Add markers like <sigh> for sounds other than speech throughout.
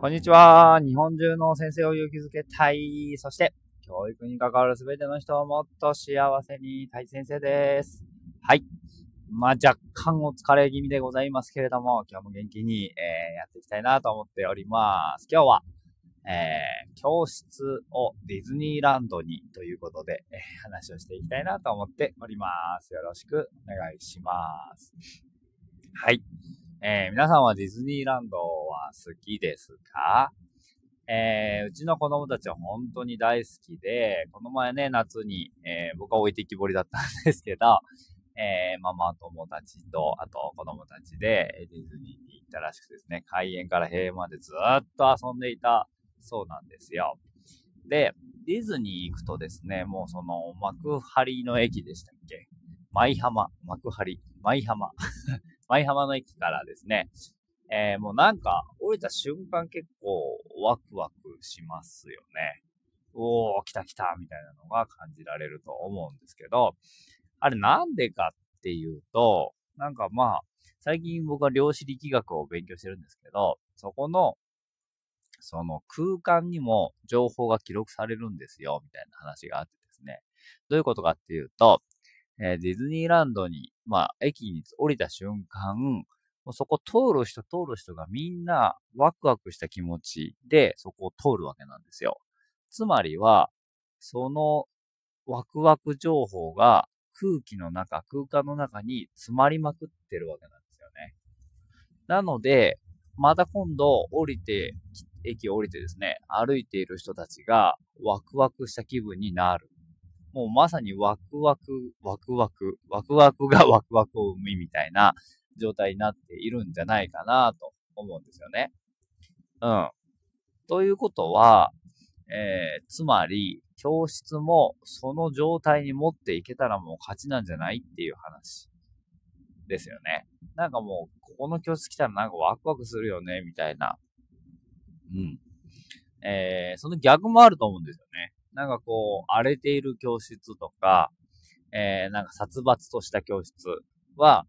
こんにちは。日本中の先生を勇気づけたい。そして、教育に関わるすべての人をもっと幸せにたい先生です。はい。まあ、若干お疲れ気味でございますけれども、今日も元気に、えー、やっていきたいなと思っております。今日は、えー、教室をディズニーランドにということで、えー、話をしていきたいなと思っております。よろしくお願いします。はい。えー、皆さんはディズニーランドは好きですか？えー、うちの子供たちは本当に大好きで、この前ね、夏に、えー、僕は置いてきぼりだったんですけど、えー、ママ友達と、あと子供たちでディズニーに行ったらしくてですね、開園から閉園までずっと遊んでいたそうなんですよ。で、ディズニー行くとですね、もうその幕張の駅でしたっけ？舞浜、幕張、舞浜。舞浜の駅からですね、えー、もうなんか、降りた瞬間結構ワクワクしますよね。おー、来た来たみたいなのが感じられると思うんですけど、あれなんでかっていうと、なんかまあ、最近僕は量子力学を勉強してるんですけど、そこの、その空間にも情報が記録されるんですよ、みたいな話があってですね。どういうことかっていうと、えー、ディズニーランドに、まあ、駅に降りた瞬間、もうそこ通る人通る人がみんなワクワクした気持ちでそこを通るわけなんですよ。つまりは、そのワクワク情報が空気の中、空間の中に詰まりまくってるわけなんですよね。なので、また今度降りて、駅降りてですね、歩いている人たちがワクワクした気分になる。もうまさにワクワク、ワクワク、ワクワクが <laughs> ワクワクを生みみたいな状態になっているんじゃないかなと思うんですよね。うん。ということは、えー、つまり、教室もその状態に持っていけたらもう勝ちなんじゃないっていう話ですよね。なんかもう、ここの教室来たらなんかワクワクするよね、みたいな。うん。えー、その逆もあると思うんですよね。なんかこう、荒れている教室とか、えー、なんか殺伐とした教室は、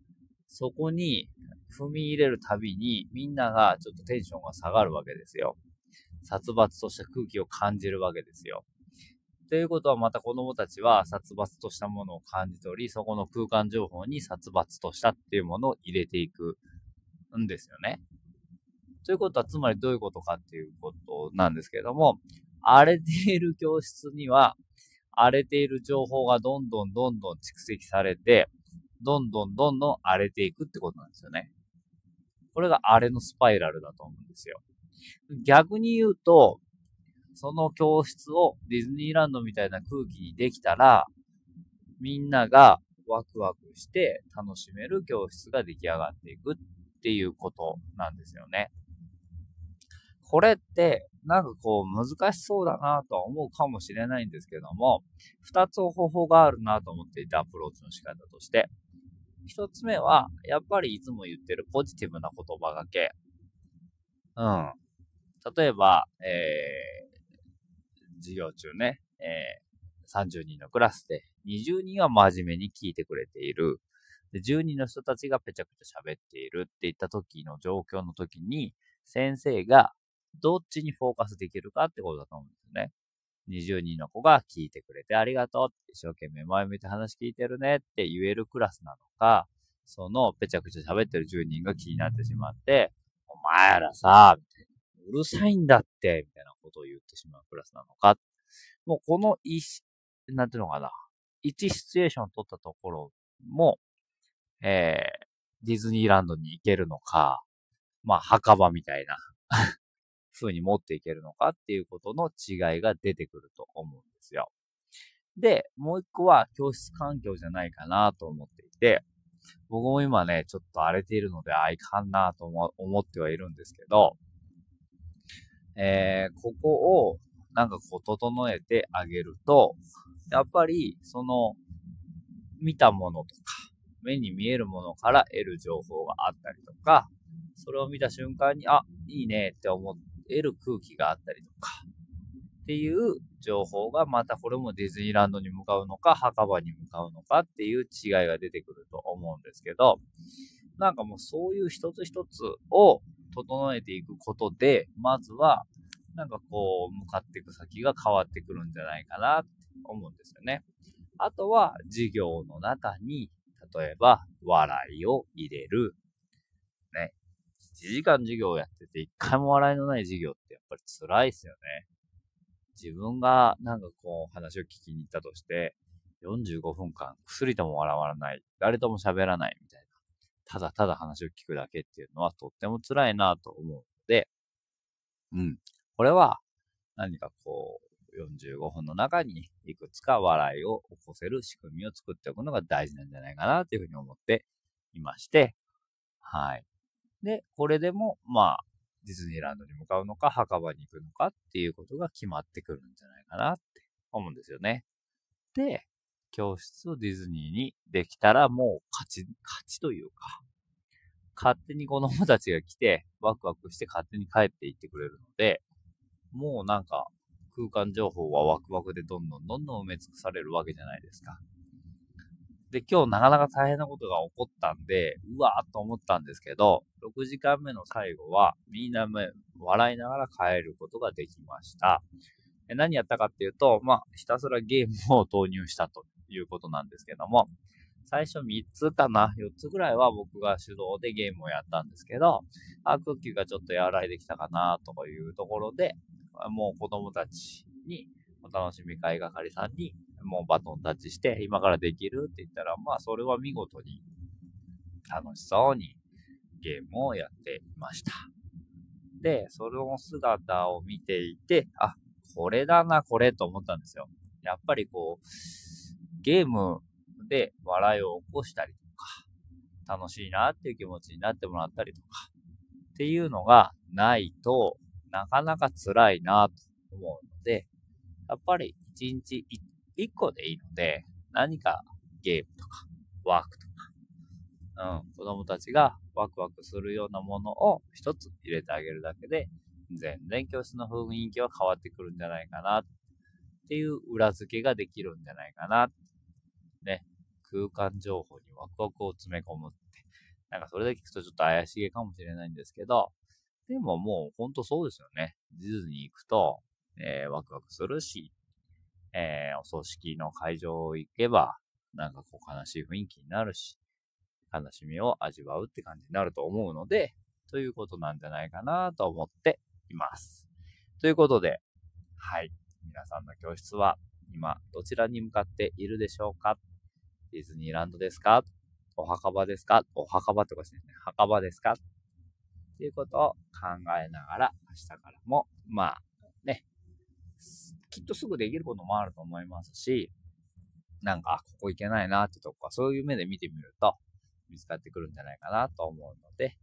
そこに踏み入れるたびにみんながちょっとテンションが下がるわけですよ。殺伐とした空気を感じるわけですよ。ということはまた子供たちは殺伐としたものを感じ取り、そこの空間情報に殺伐としたっていうものを入れていくんですよね。ということはつまりどういうことかっていうことなんですけれども、荒れている教室には、荒れている情報がどんどんどんどん蓄積されて、どんどんどんどん荒れていくってことなんですよね。これが荒れのスパイラルだと思うんですよ。逆に言うと、その教室をディズニーランドみたいな空気にできたら、みんながワクワクして楽しめる教室が出来上がっていくっていうことなんですよね。これって、なんかこう難しそうだなとは思うかもしれないんですけども、二つ方法があるなと思っていたアプローチの仕方として、一つ目は、やっぱりいつも言ってるポジティブな言葉がけ。うん。例えば、えー、授業中ね、えー、30人のクラスで20人は真面目に聞いてくれている。で、10人の人たちがぺちゃくちゃ喋っているっていった時の状況の時に、先生がどっちにフォーカスできるかってことだと思うんですね。20人の子が聞いてくれてありがとうって一生懸命前向いて話聞いてるねって言えるクラスなのか、そのぺちゃくちゃ喋ってる10人が気になってしまって、お前らさ、うるさいんだって、みたいなことを言ってしまうクラスなのか。もうこの一、なんていうのかな。一シチュエーションを取ったところも、えー、ディズニーランドに行けるのか、まあ、墓場みたいな風に持っていけるのかっていうことの違いが出てくると思うんですよ。で、もう一個は教室環境じゃないかなと思っていて、僕も今ね、ちょっと荒れているので、あいかんなと思ってはいるんですけど、えー、ここをなんかこう整えてあげると、やっぱりその見たものとか、目に見えるものから得る情報があったりとか、それを見た瞬間に、あ、いいねって思っ得る空気があったりとか、っていう情報がまたこれもディズニーランドに向かうのか、墓場に向かうのかっていう違いが出てくると思うんですけど、なんかもうそういう一つ一つを整えていくことで、まずは、なんかこう、向かっていく先が変わってくるんじゃないかなって思うんですよね。あとは、授業の中に、例えば、笑いを入れる。1時間授業をやってて、一回も笑いのない授業ってやっぱり辛いですよね。自分がなんかこう話を聞きに行ったとして、45分間薬とも笑わない、誰とも喋らないみたいな。ただただ話を聞くだけっていうのはとっても辛いなと思うので、うん。これは何かこう、45分の中にいくつか笑いを起こせる仕組みを作っておくのが大事なんじゃないかなというふうに思っていまして、はい。で、これでも、まあ、ディズニーランドに向かうのか、墓場に行くのかっていうことが決まってくるんじゃないかなって思うんですよね。で、教室をディズニーにできたらもう勝ち、勝ちというか、勝手に子供たちが来て、ワクワクして勝手に帰っていってくれるので、もうなんか空間情報はワクワクでどんどんどんどん埋め尽くされるわけじゃないですか。で、今日なかなか大変なことが起こったんで、うわーと思ったんですけど、6時間目の最後は、みんな笑いながら帰ることができました。何やったかっていうと、まあ、ひたすらゲームを投入したということなんですけども、最初3つかな ?4 つぐらいは僕が手動でゲームをやったんですけど、あ、クッキーがちょっと和らいできたかなとかいうところで、もう子供たちに、お楽しみ会係さんに、もうバトンタッチして、今からできるって言ったら、まあそれは見事に楽しそうにゲームをやっていました。で、その姿を見ていて、あ、これだな、これと思ったんですよ。やっぱりこう、ゲームで笑いを起こしたりとか、楽しいなっていう気持ちになってもらったりとか、っていうのがないとなかなか辛いなと思うので、やっぱり一日一個でいいので、何かゲームとかワークとか、うん、子供たちがワクワクするようなものを一つ入れてあげるだけで、全然教室の雰囲気は変わってくるんじゃないかなっていう裏付けができるんじゃないかな。ね。空間情報にワクワクを詰め込むって。なんかそれだけ聞くとちょっと怪しげかもしれないんですけど、でももうほんとそうですよね。ディズニー行くと、えー、ワクワクするし、えー、お葬式の会場行けば、なんかこう悲しい雰囲気になるし、悲しみを味わうって感じになると思うので、ということなんじゃないかなと思っています。ということで、はい。皆さんの教室は今どちらに向かっているでしょうか？ディズニーランドですか？お墓場ですか？お墓場ってことですね。墓場ですか？っていうことを考えながら明日からも、まあね、きっとすぐできることもあると思いますし、なんか、ここ行けないなってとこは、そういう目で見てみると、見つかってくるんじゃないかなと思うので、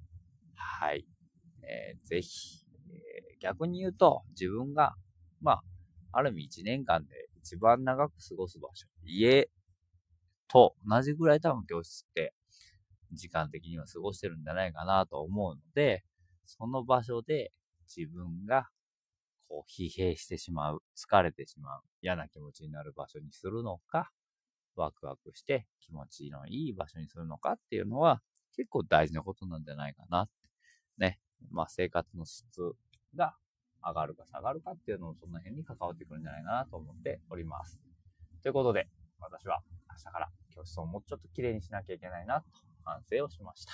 はい。えー、ぜひ、えー、逆に言うと、自分が、まあ、ある意味1年間で一番長く過ごす場所、家と同じぐらい多分教室って時間的には過ごしてるんじゃないかなと思うので、その場所で自分がこう疲弊してしまう、疲れてしまう、嫌な気持ちになる場所にするのか、ワクワクして気持ちのいい場所にするのかっていうのは結構大事なことなんじゃないかなって。ね。まあ生活の質が上がるか下がるかっていうのもその辺に関わってくるんじゃないかなと思っております。ということで、私は明日から教室をもうちょっと綺麗にしなきゃいけないなと反省をしました。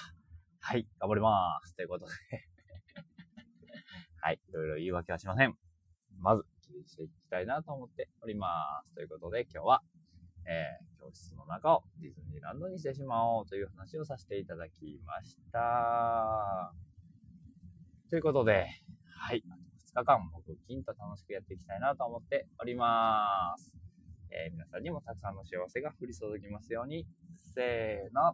はい、頑張ります。ということで <laughs> はい、いろいろ言い訳はしません。まず、綺麗にしていきたいなと思っております。ということで、今日は、えー、教室の中をディズニーランドにしてしまおうという話をさせていただきました。ということで、はい、2日間、僕、金と楽しくやっていきたいなと思っております。えー、皆さんにもたくさんの幸せが降り注ぎますように。せーの。